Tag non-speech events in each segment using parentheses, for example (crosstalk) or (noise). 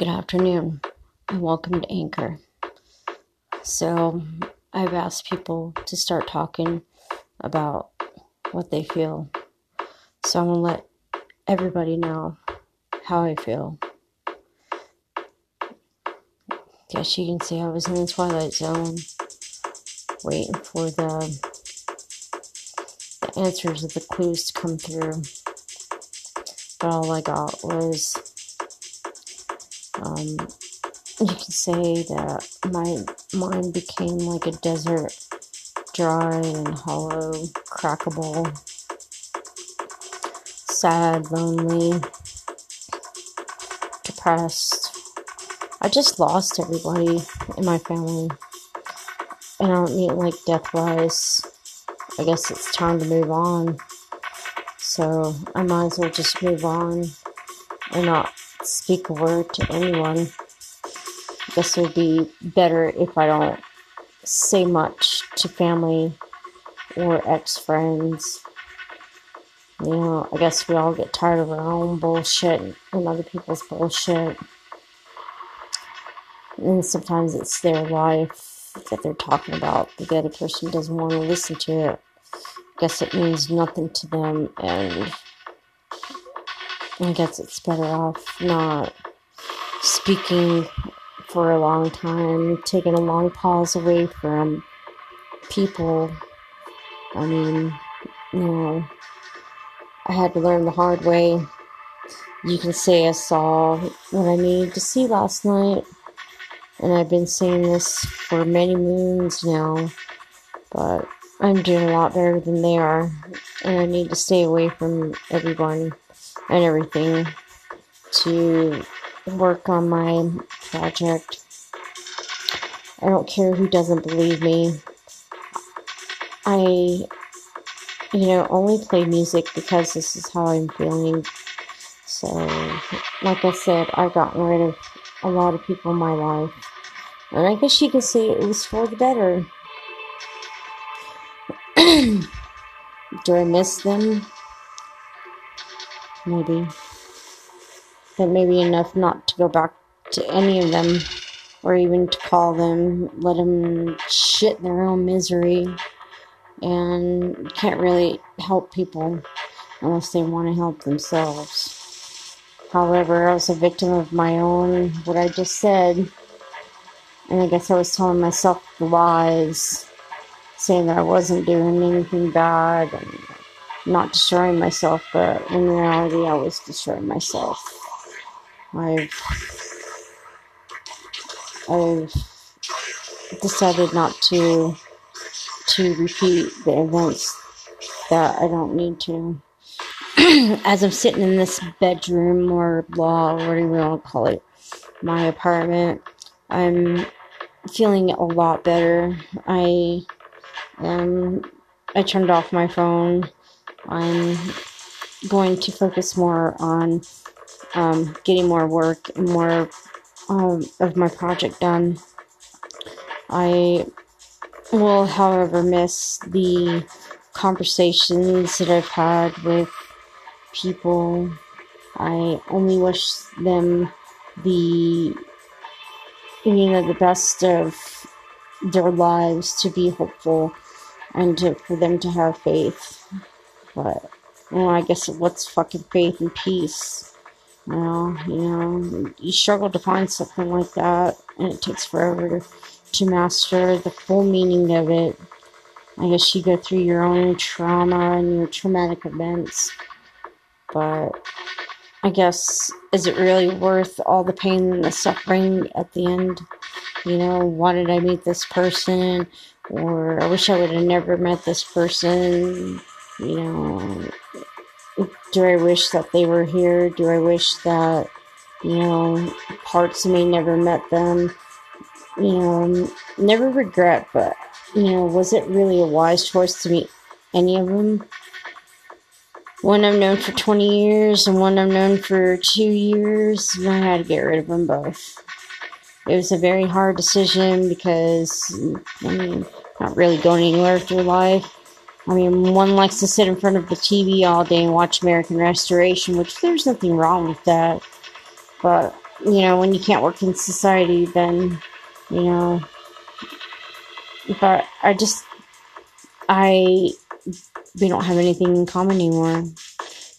Good afternoon and welcome to Anchor. So, I've asked people to start talking about what they feel. So, I'm to let everybody know how I feel. Guess you can see I was in the twilight zone waiting for the, the answers of the clues to come through. But all I got was um, you can say that my mind became like a desert, dry and hollow, crackable, sad, lonely, depressed. I just lost everybody in my family. And I don't mean like death wise. I guess it's time to move on. So I might as well just move on and not speak a word to anyone. I guess it would be better if I don't say much to family or ex friends. You know, I guess we all get tired of our own bullshit and other people's bullshit. And sometimes it's their life that they're talking about, but the other person doesn't want to listen to it. I guess it means nothing to them, and I guess it's better off not speaking for a long time, taking a long pause away from people. I mean, you know, I had to learn the hard way. You can say I saw what I needed to see last night, and I've been saying this for many moons now, but I'm doing a lot better than they are, and I need to stay away from everyone and everything to work on my project. I don't care who doesn't believe me. I, you know, only play music because this is how I'm feeling. So, like I said, I've gotten rid of a lot of people in my life. And I guess you could say it was for the better. (clears throat) Do I miss them? Maybe. But maybe enough not to go back to any of them or even to call them, let them shit their own misery. And can't really help people unless they want to help themselves. However, I was a victim of my own, what I just said. And I guess I was telling myself lies, saying that I wasn't doing anything bad and not destroying myself, but in reality, I was destroying myself. I've I've decided not to to repeat the events that I don't need to. (clears throat) As I'm sitting in this bedroom or blah, whatever you want to call it, my apartment, I'm feeling a lot better. I um I turned off my phone I'm going to focus more on um, getting more work and more um, of my project done. I will, however, miss the conversations that I've had with people. I only wish them the you know the best of their lives to be hopeful and to, for them to have faith. But well, I guess what's fucking faith and peace? Well, you know, you struggle to find something like that, and it takes forever to master the full meaning of it. I guess you go through your own trauma and your traumatic events, but I guess is it really worth all the pain and the suffering at the end? You know, why did I meet this person? Or I wish I would have never met this person you know, do I wish that they were here? Do I wish that, you know, parts of me never met them? You know, um, never regret, but, you know, was it really a wise choice to meet any of them? One I've known for 20 years and one I've known for two years, I had to get rid of them both. It was a very hard decision because, I mean, not really going anywhere your life I mean, one likes to sit in front of the TV all day and watch American Restoration, which there's nothing wrong with that. But you know, when you can't work in society, then, you know, but I just, I, we don't have anything in common anymore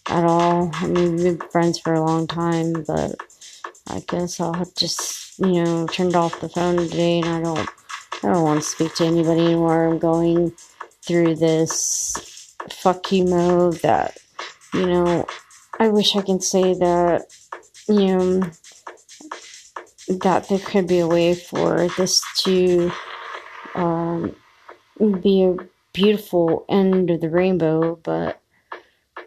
at all. I mean, we've been friends for a long time, but I guess I'll just, you know, turned off the phone today and I don't, I don't want to speak to anybody anymore. I'm going through this fuck you mode that, you know, I wish I can say that, you know, that there could be a way for this to um, be a beautiful end of the rainbow, but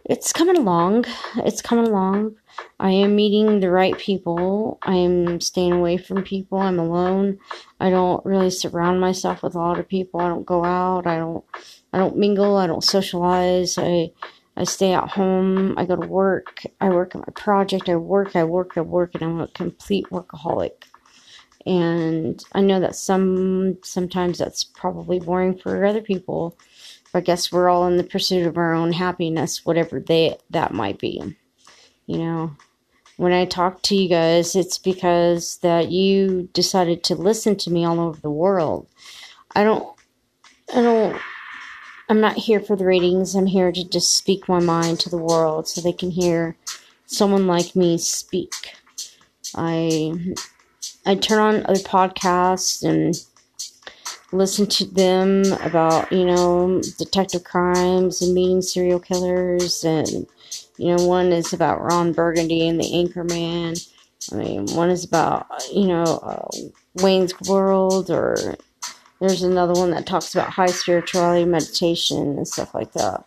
it's coming along. It's coming along. I am meeting the right people. I am staying away from people. I'm alone. I don't really surround myself with a lot of people. I don't go out. I don't I don't mingle. I don't socialize. I I stay at home. I go to work. I work on my project. I work. I work. I work, and I'm a complete workaholic. And I know that some sometimes that's probably boring for other people. But I guess we're all in the pursuit of our own happiness, whatever they that might be. You know, when I talk to you guys, it's because that you decided to listen to me all over the world. I don't I don't I'm not here for the ratings. I'm here to just speak my mind to the world so they can hear someone like me speak. I I turn on other podcasts and listen to them about, you know, detective crimes and meeting serial killers and you know, one is about Ron Burgundy and the Anchorman. I mean, one is about, you know, uh, Wayne's World or there's another one that talks about high spirituality, meditation, and stuff like that.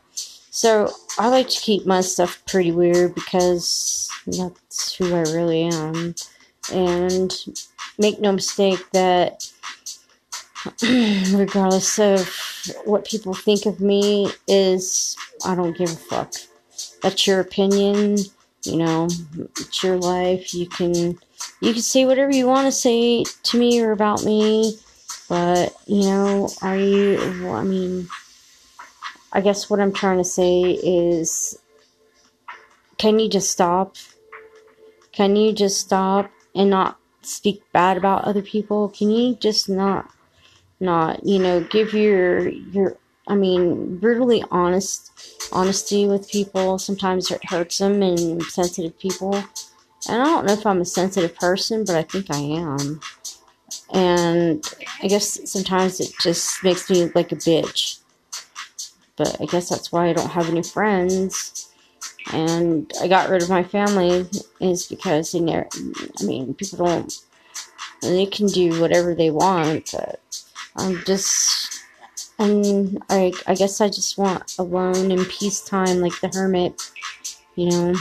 So I like to keep my stuff pretty weird because that's who I really am. And make no mistake that (clears throat) regardless of what people think of me is I don't give a fuck. That's your opinion, you know, it's your life. You can you can say whatever you want to say to me or about me but, you know, are you, well, I mean, I guess what I'm trying to say is can you just stop? Can you just stop and not speak bad about other people? Can you just not, not, you know, give your, your, I mean, brutally honest, honesty with people. Sometimes it hurts them and sensitive people. And I don't know if I'm a sensitive person, but I think I am and I guess sometimes it just makes me like a bitch. But I guess that's why I don't have any friends. And I got rid of my family is because they never, I mean, people don't, they can do whatever they want, but I'm just, and I, I guess I just want alone and peace time like the hermit, you know.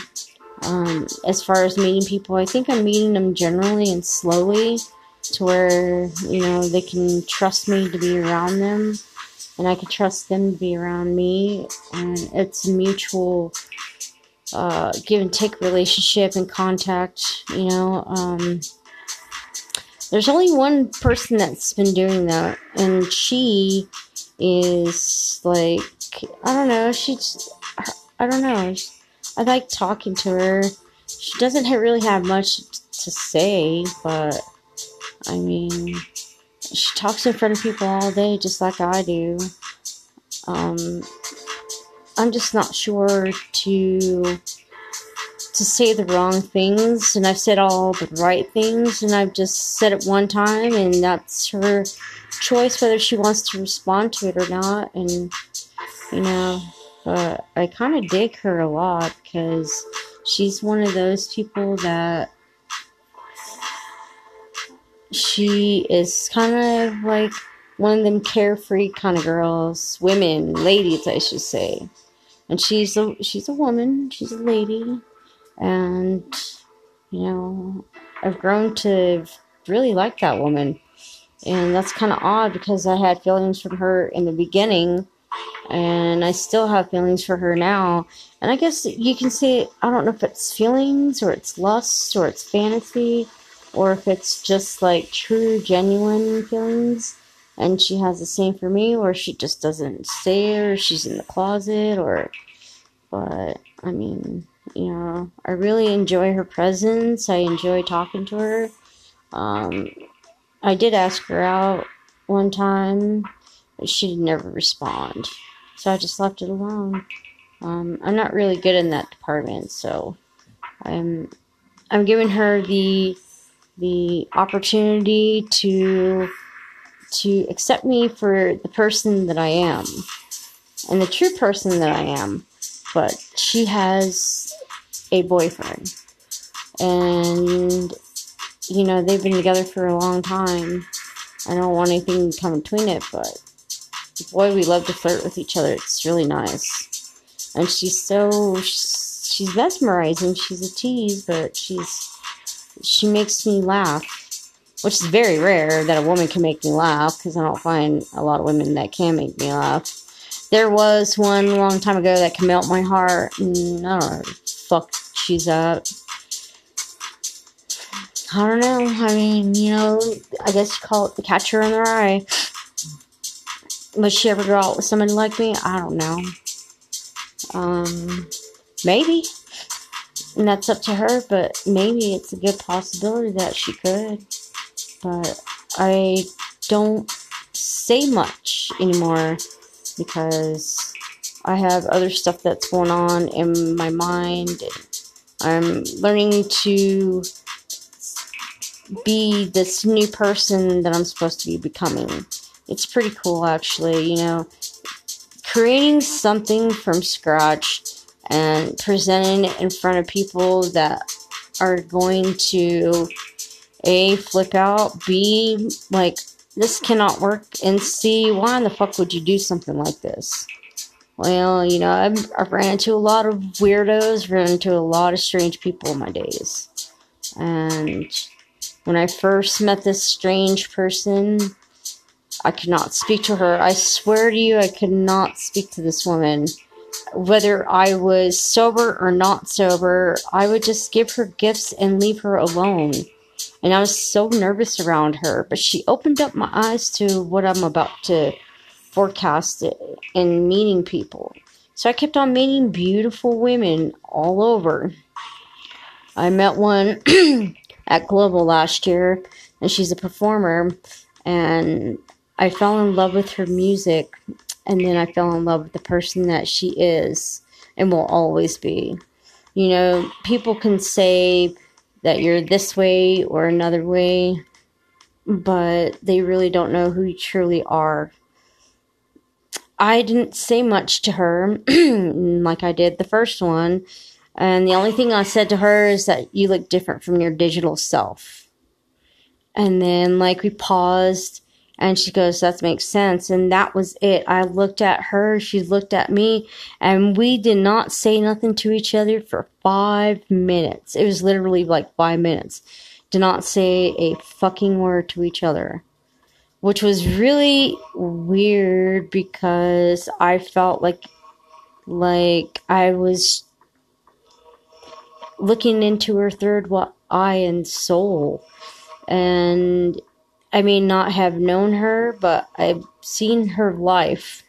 Um, as far as meeting people, I think I'm meeting them generally and slowly to where you know they can trust me to be around them and I can trust them to be around me and it's a mutual uh, give and take relationship and contact you know um, there's only one person that's been doing that and she is like I don't know she's I don't know I like talking to her she doesn't really have much to say but I mean, she talks in front of people all day just like I do. Um, I'm just not sure to to say the wrong things, and I've said all the right things, and I've just said it one time, and that's her choice whether she wants to respond to it or not. And you know, but I kind of dig her a lot because she's one of those people that she is kind of like one of them carefree kind of girls, women, ladies, I should say. And she's a she's a woman, she's a lady, and you know, I've grown to really like that woman, and that's kind of odd because I had feelings from her in the beginning, and I still have feelings for her now. And I guess you can say I don't know if it's feelings or it's lust or it's fantasy or if it's just like true, genuine feelings, and she has the same for me, or she just doesn't say or she's in the closet, or. But, I mean, You know, I really enjoy her presence. I enjoy talking to her. Um, I did ask her out one time, but she never respond. So I just left it alone. Um, I'm not really good in that department, so I'm I'm giving her the the opportunity to to accept me for the person that I am and the true person that I am. But she has a boyfriend, and you know they've been together for a long time. I don't want anything to come between it, but boy, we love to flirt with each other. It's really nice, and she's so she's mesmerizing. She's a tease, but she's she makes me laugh, which is very rare that a woman can make me laugh because I don't find a lot of women that can make me laugh. There was one long time ago that can melt my heart, and I don't know, fuck she's at. I don't know. I mean, you know, I guess you call it the catcher in the rye. Would she ever go out with somebody like me? I don't know. Um, maybe. And that's up to her, but maybe it's a good possibility that she could. But I don't say much anymore because I have other stuff that's going on in my mind. I'm learning to be this new person that I'm supposed to be becoming. It's pretty cool, actually, you know. Creating something from scratch and presenting it in front of people that are going to A, flip out, B, like, this cannot work, and see why in the fuck would you do something like this? Well, you know, I've, I've ran into a lot of weirdos, ran into a lot of strange people in my days. And when I first met this strange person, I could not speak to her. I swear to you, I could not speak to this woman. Whether I was sober or not sober, I would just give her gifts and leave her alone. And I was so nervous around her, but she opened up my eyes to what I'm about to forecast in meeting people. So I kept on meeting beautiful women all over. I met one (clears throat) at Global last year, and she's a performer. And I fell in love with her music, and then I fell in love with the person that she is and will always be. You know, people can say that you're this way or another way, but they really don't know who you truly are. I didn't say much to her (clears throat) like I did the first one and the only thing I said to her is that you look different from your digital self. And then, like, we paused and she goes, That makes sense. And that was it. I looked at her, she looked at me, and we did not say nothing to each other for five minutes. It was literally like five minutes. Did not say a fucking word to each other. Which was really weird because I felt like like I was looking into her third eye and soul. And I may not have known her, but I've seen her life.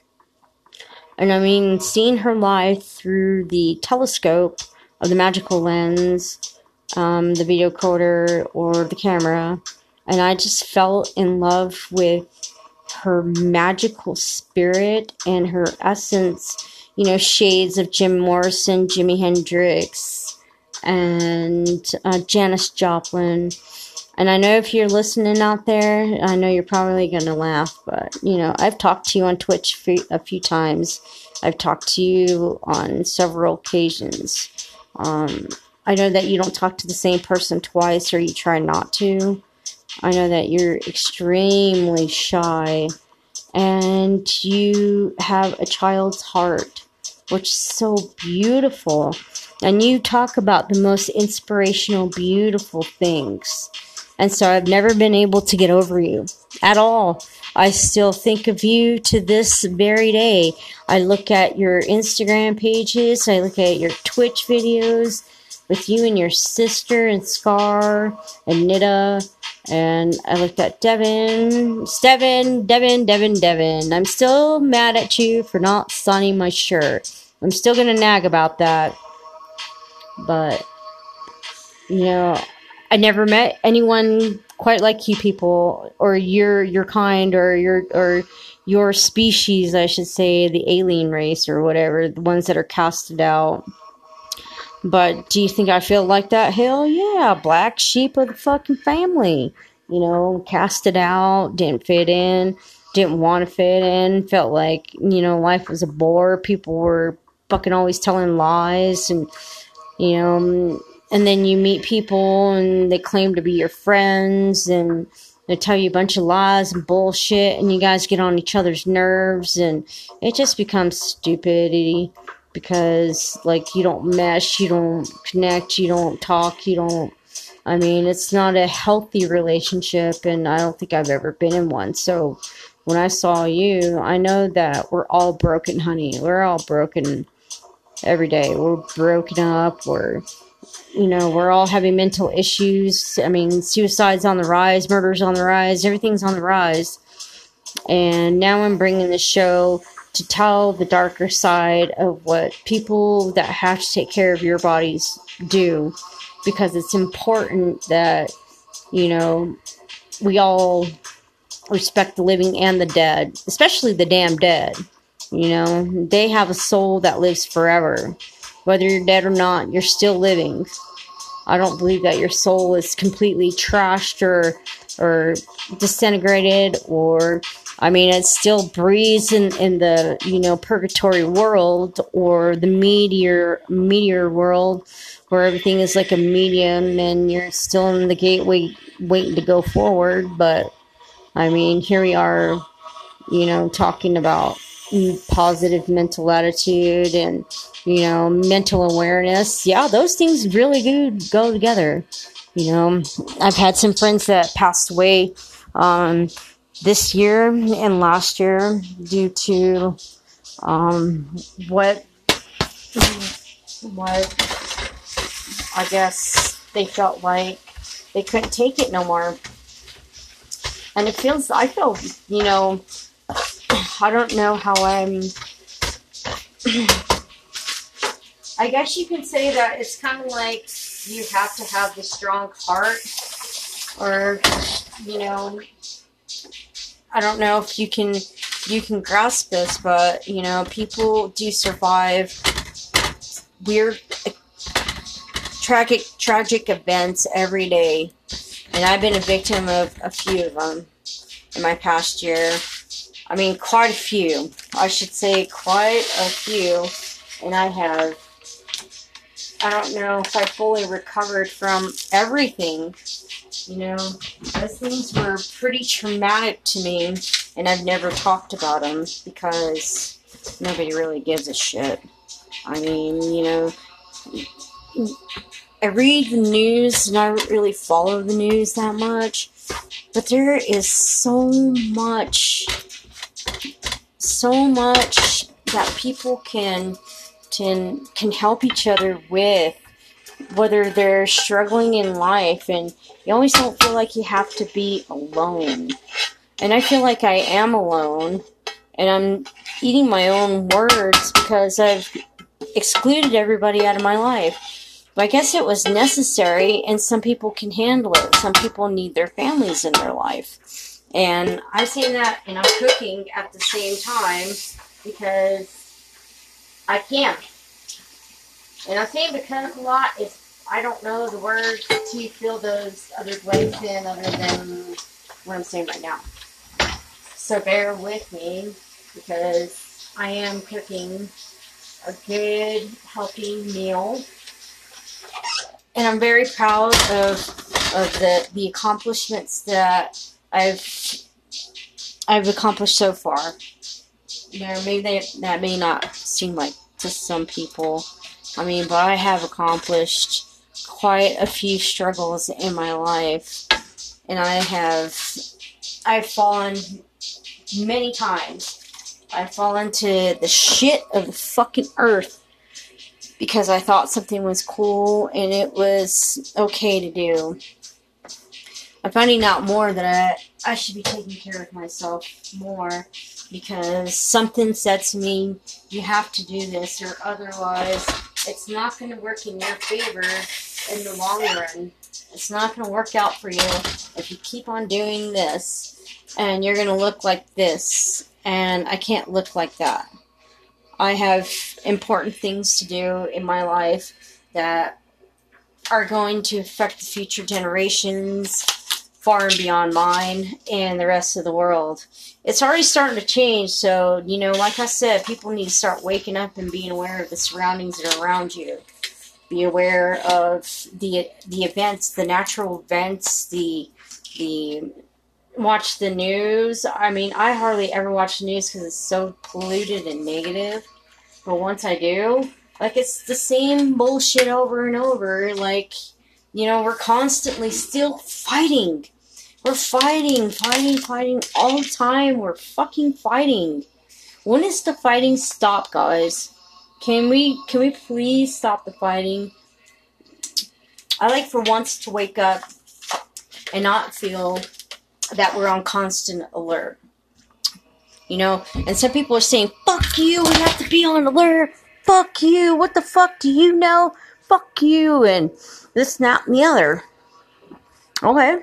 And I mean, seeing her life through the telescope of the magical lens, um, the video coder, or the camera. And I just fell in love with her magical spirit and her essence, you know, shades of Jim Morrison, Jimi Hendrix, and uh, Janis Joplin. And I know if you're listening out there, I know you're probably going to laugh, but you know, I've talked to you on Twitch a few times. I've talked to you on several occasions. Um, I know that you don't talk to the same person twice or you try not to. I know that you're extremely shy and you have a child's heart, which is so beautiful. And you talk about the most inspirational, beautiful things. And so I've never been able to get over you at all. I still think of you to this very day. I look at your Instagram pages, I look at your Twitch videos with you and your sister and Scar and Nita. And I looked at Devin, Devin, Devin, Devin, Devin. I'm still mad at you for not signing my shirt. I'm still gonna nag about that but you know, I never met anyone quite like you people or your your kind or your or your species, I should say, the alien race or whatever, the ones that are casted out. But do you think I feel like that? Hell yeah, black sheep of the fucking family. You know, casted out, didn't fit in, didn't want to fit in, felt like, you know, life was a bore. People were fucking always telling lies and, you know, and then you meet people and they claim to be your friends and they tell you a bunch of lies and bullshit and you guys get on each other's nerves and it just becomes stupidity because like you don't mesh you don't connect you don't talk you don't i mean it's not a healthy relationship and i don't think i've ever been in one. So when i saw you i know that we're all broken honey. We're all broken every day. We're broken up. We're you know, we're all having mental issues. I mean, suicide's on the rise, murder's on the rise, everything's on the rise. And now I'm bringing the show to tell the darker side of what people that have to take care of your bodies do because it's important that, you know, we all respect the living and the dead, especially the damn dead. You know, they have a soul that lives forever. Whether you're dead or not, you're still living. I don't believe that your soul is completely trashed or or disintegrated or I mean it still breathes in, in the you know purgatory world or the meteor meteor world where everything is like a medium and you're still in the gateway waiting to go forward but I mean here we are you know talking about positive mental attitude and you know mental awareness. Yeah those things really do go together. You know i've had some friends that passed away um, this year and last year due to um, what what i guess they felt like they couldn't take it no more. And it feels i feel you know (coughs) I don't know how I'm. I guess you can say that it's kind of like you have to have the strong heart, or you know, I don't know if you can you can grasp this, but you know, people do survive weird, tragic tragic events every day, and I've been a victim of a few of them in my past year. I mean, quite a few. I should say quite a few. And I have, I don't know if I fully recovered from everything. You know, those things were pretty traumatic to me, and I've never talked about them because nobody really gives a shit. I mean, you know, I read the news and I don't really follow the news that much, but there is so much so much that people can can can help each other with whether they're struggling in life and you always don't feel like you have to be alone. And i feel like i am alone and i'm eating my own words because i've excluded everybody out of my life. But i guess it was necessary and some people can handle it. Some people need their families in their life and I'm saying that and I'm cooking at the same time because I can. And I'm saying because a lot is I don't know the words to fill those other blanks in other than what I'm saying right now. So bear with me because I am cooking a good, healthy meal. And I'm very proud of of the, the accomplishments that I've I've accomplished so far. Know, maybe they, that may not seem like to some people. I mean, but I have accomplished quite a few struggles in my life, and I have I've fallen many times. I've fallen to the shit of the fucking earth because I thought something was cool and it was okay to do. I'm finding out more that I, I should be taking care of myself more because something said to me, you have to do this or otherwise it's not going to work in your favor in the long run. It's not going to work out for you if you keep on doing this and you're going to look like this and I can't look like that. I have important things to do in my life that are going to affect the future generations far and beyond mine and the rest of the world. It's already starting to change, so, you know, like I said, people need to start waking up and being aware of the surroundings that are around you. Be aware of the the events, the natural events, the the watch the news. I mean, I hardly ever watch the news because it's so polluted and negative. But once I do, like it's the same bullshit over and over. Like, you know, we're constantly still fighting. We're fighting, fighting, fighting all the time. We're fucking fighting. When is the fighting stop, guys? Can we can we please stop the fighting? I like for once to wake up and not feel that we're on constant alert. You know, and some people are saying, fuck you, we have to be on alert. Fuck you, what the fuck do you know? Fuck you, and this, that, and the other. Okay.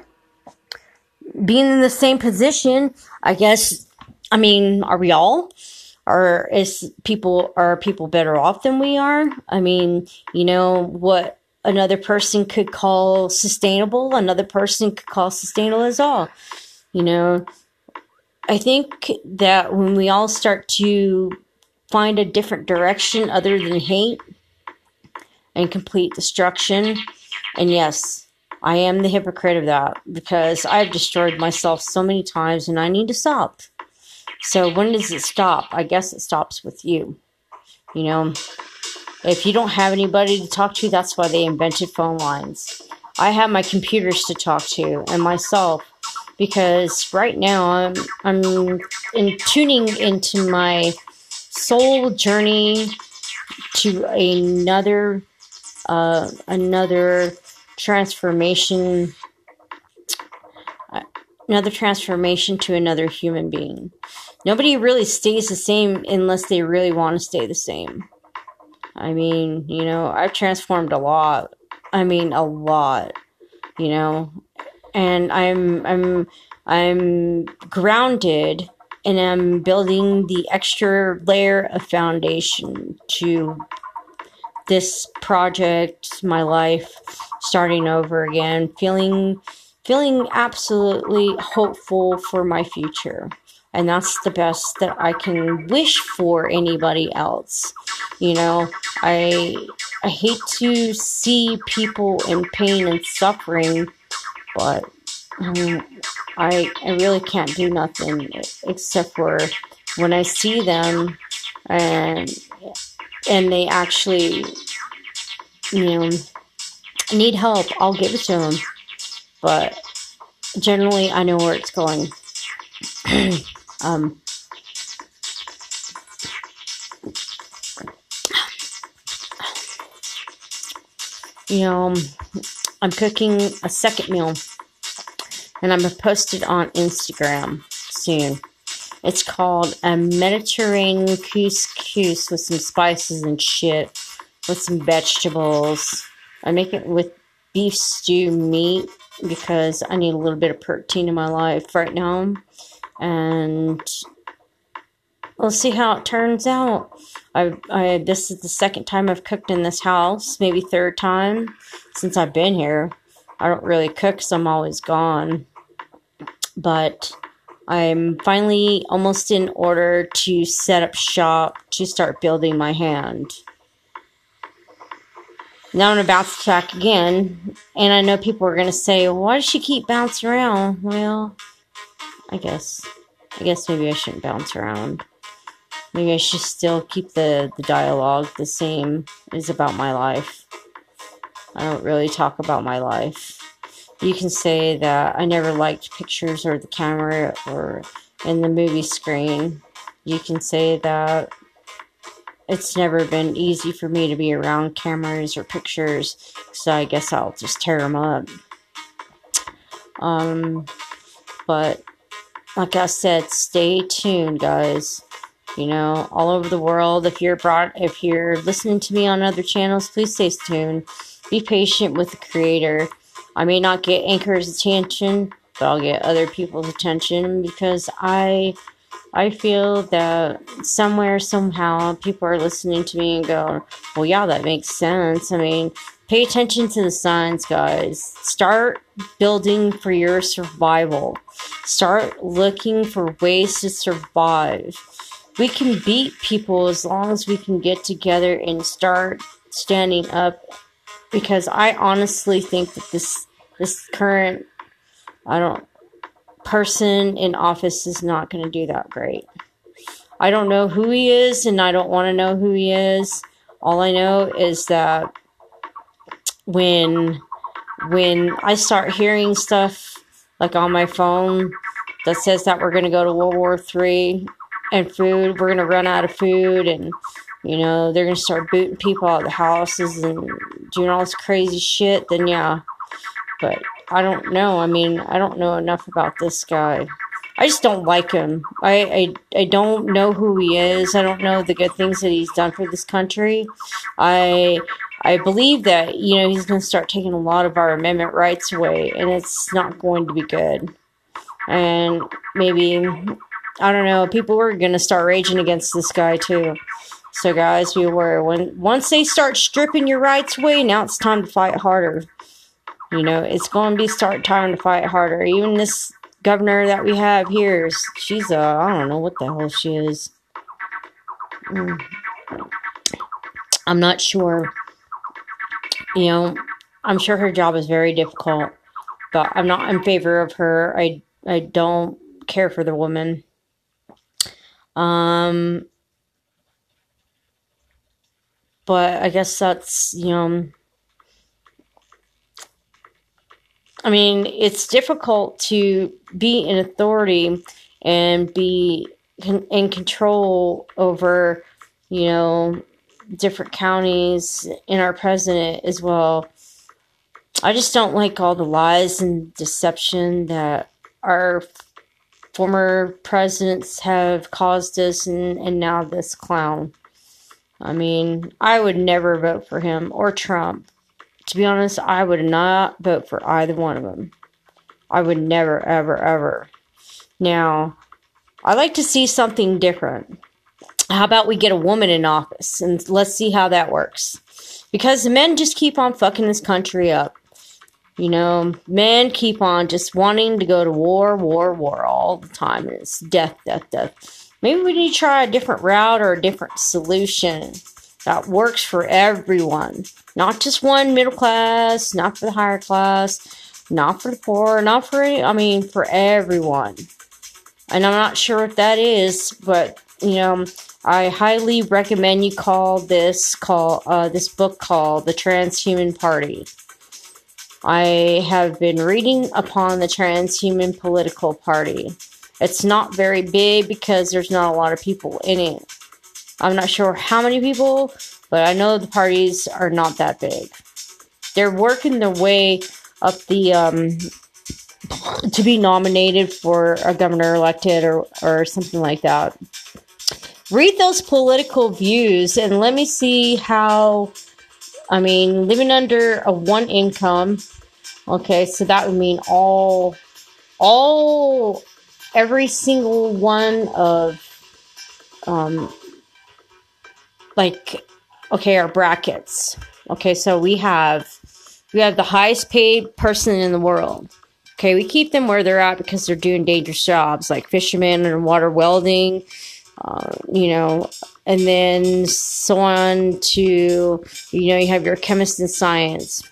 Being in the same position, I guess, I mean, are we all? Or is people, are people better off than we are? I mean, you know, what another person could call sustainable, another person could call sustainable as all. You know, I think that when we all start to find a different direction other than hate and complete destruction, and yes, I am the hypocrite of that because I've destroyed myself so many times and I need to stop. So when does it stop? I guess it stops with you. You know, if you don't have anybody to talk to, that's why they invented phone lines. I have my computers to talk to and myself because right now I'm I'm in tuning into my soul journey to another uh, another transformation uh, another transformation to another human being. Nobody really stays the same unless they really want to stay the same. I mean, you know, I've transformed a lot. I mean, a lot. You know, and I'm I'm I'm grounded and I'm building the extra layer of foundation to this project, my life, starting over again, feeling feeling absolutely hopeful for my future. And that's the best that I can wish for anybody else. You know, I I hate to see people in pain and suffering but um, I I really can't do nothing except for when I see them and and they actually you know need help, I'll give it to them. But generally, I know where it's going. (clears throat) um, you know, I'm cooking a second meal and I'm gonna post it on Instagram soon. It's called a Mediterranean couscous with some spices and shit, with some vegetables. I make it with beef stew meat because I need a little bit of protein in my life right now. And we'll see how it turns out. I, I this is the second time I've cooked in this house, maybe third time since I've been here. I don't really cook, so I'm always gone. But I'm finally almost in order to set up shop to start building my hand. Now I'm about to track again, and I know people are going to say, why does she keep bouncing around? Well, I guess. I guess maybe I shouldn't bounce around. Maybe I should still keep the, the dialogue the same as about my life. I don't really talk about my life. You can say that I never liked pictures or the camera or in the movie screen. You can say that it's never been easy for me to be around cameras or pictures, so I guess I'll just tear them up. Um, but like I said, stay tuned, guys. you know, all over the world. If you're brought, if you're listening to me on other channels, please stay tuned. Be patient with the creator. I may not get Anchor's attention, but I'll get other people's attention because I I feel that somewhere, somehow, people are listening to me and go, well, yeah, that makes sense. I mean, pay attention to the signs, guys. Start building for your survival. Start looking for ways to survive. We can beat people as long as we can get together and start standing up because I honestly think that this this current I don't person in office is not going to do that great. I don't know who he is, and I don't want to know who he is. All I know is that when when I start hearing stuff like on my phone that says that we're going to go to World War Three and food, we're going to run out of food, and you know they're to start booting people out of the houses and doing all this crazy shit. Then yeah, but I don't know. I mean, I don't know enough about this guy. I just don't like him. I, I I don't know who he is. I don't know the good things that he's done for this country. I I believe that you know he's going to start taking a lot of our amendment rights away, and it's not going to be good. And maybe I don't know. People are going to start raging against this guy too. So guys, be aware. When once they start stripping your rights away, now it's time to fight harder. You know, it's going to be start time to fight harder. Even this governor that we have here, she's a, I don't know what the hell she is. Mm. I'm not sure. You know, I'm sure her job is very difficult, but I'm not in favor of her. I I don't care for the woman. Um, but I guess that's you know I mean, it's difficult to be in authority and be in control over, you know, different counties and our president as well. I just don't like all the lies and deception that our former presidents have caused us and, and now this clown. I mean, I would never vote for him or Trump to be honest, I would not vote for either one of them. I would never, ever, ever. Now, I like to see something different. How about we get a woman in office and let's see how that works? Because the men just keep on fucking this country up. You know, men keep on just wanting to go to war, war, war all the time. It's death, death, death. Maybe we need to try a different route or a different solution that works for everyone. Not just one middle class, not for the higher class, not for the poor, not for any, I mean, for everyone. And I'm not sure what that is, but you know, I highly recommend you call this call uh, this book called The Transhuman Party. I have been reading upon the Transhuman Political Party. It's not very big because there's not a lot of people in it. I'm not sure how many people, but I know the parties are not that big. They're working their way up the um, to be nominated for a governor elected or or something like that. Read those political views and let me see how. I mean, living under a one income. Okay, so that would mean all, all, every single one of um, like okay our brackets. Okay so we have we have the highest paid person in the world. Okay we keep them where they're at because they're doing dangerous jobs like fishermen and water welding uh, you know and then so on to you know you have your chemist in science.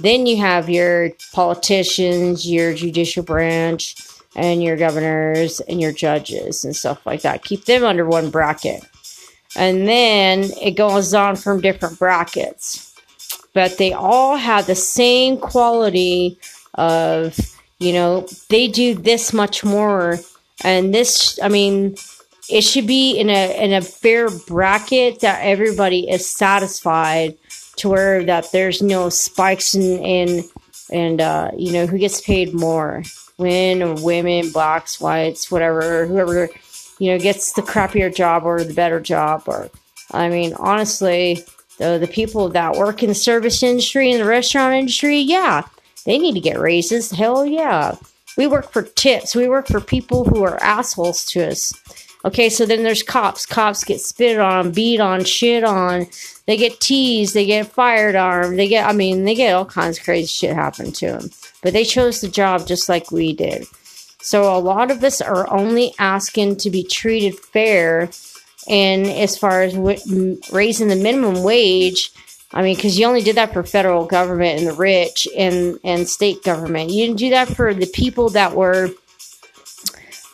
Then you have your politicians your judicial branch and your governors and your judges and stuff like that keep them under one bracket and then it goes on from different brackets. But they all have the same quality of, you know, they do this much more. And this, I mean, it should be in a in a fair bracket that everybody is satisfied to where that there's no spikes in in and uh, you know who gets paid more, or women, blacks, whites, whatever, whoever you know, gets the crappier job or the better job. Or, I mean, honestly, the, the people that work in the service industry and the restaurant industry, yeah, they need to get raises. Hell yeah. We work for tips. We work for people who are assholes to us. Okay, so then there's cops. Cops get spit on, beat on, shit on. They get teased. They get fired on. They get, I mean, they get all kinds of crazy shit happen to them. But they chose the job just like we did. So a lot of us are only asking to be treated fair. And as far as w- raising the minimum wage, I mean, because you only did that for federal government and the rich and, and state government. You didn't do that for the people that were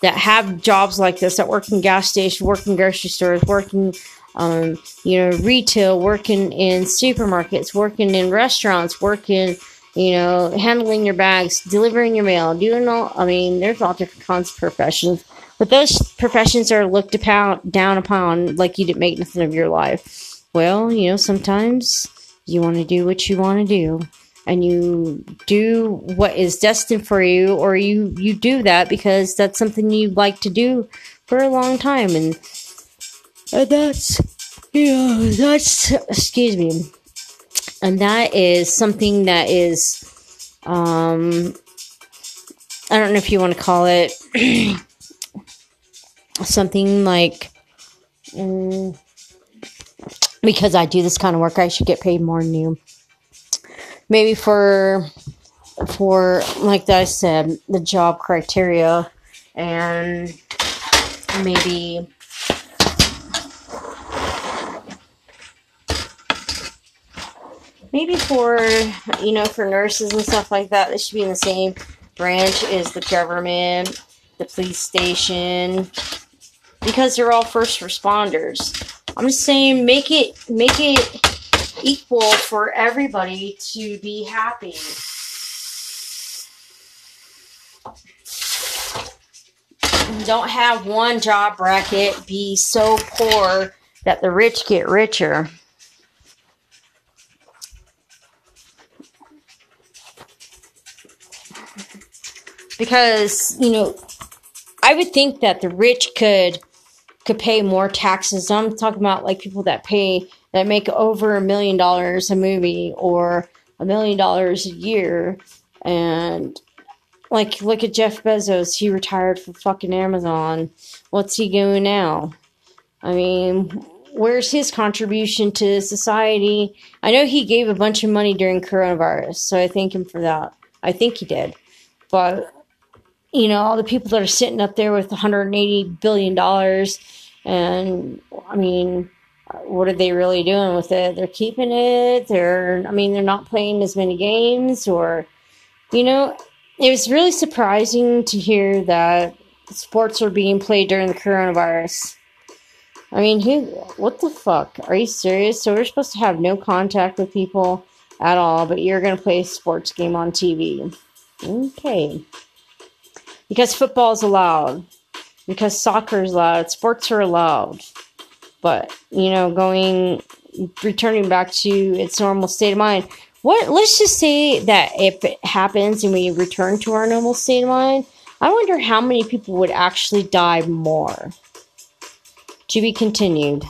that have jobs like this that work in gas stations, work in grocery stores, working, um, you know, retail, working in supermarkets, working in restaurants, working, you know, handling your bags, delivering your mail, doing all. I mean, there's all different kinds of professions, but those professions are looked upon down upon like you didn't make nothing of your life. Well, you know, sometimes you want to do what you want to do and you do what is destined for you or you you do that because that's something you like to do for a long time and, and that's you know that's excuse me and that is something that is um i don't know if you want to call it (clears throat) something like um, because i do this kind of work i should get paid more than you maybe for for like I said, the job criteria and maybe maybe for you know for nurses and stuff like that they should be in the same branch as the government the police station because they're all first responders i'm just saying make it make it equal for everybody to be happy. Don't have one job bracket be so poor that the rich get richer. Because, you know, I would think that the rich could could pay more taxes. I'm talking about like people that pay that make over a million dollars a movie or a million dollars a year and like look at Jeff Bezos, he retired from fucking Amazon. What's he doing now? I mean, where's his contribution to society? I know he gave a bunch of money during coronavirus, so I thank him for that. I think he did. But you know, all the people that are sitting up there with 180 billion dollars and I mean, what are they really doing with it? They're keeping it. They're, I mean, they're not playing as many games, or, you know, it was really surprising to hear that sports are being played during the coronavirus. I mean, who, what the fuck? Are you serious? So we're supposed to have no contact with people at all, but you're going to play a sports game on TV. Okay. Because football is allowed. Because soccer is allowed. Sports are allowed. But, you know, going, returning back to its normal state of mind. What, let's just say that if it happens and we return to our normal state of mind, I wonder how many people would actually die more. To be continued.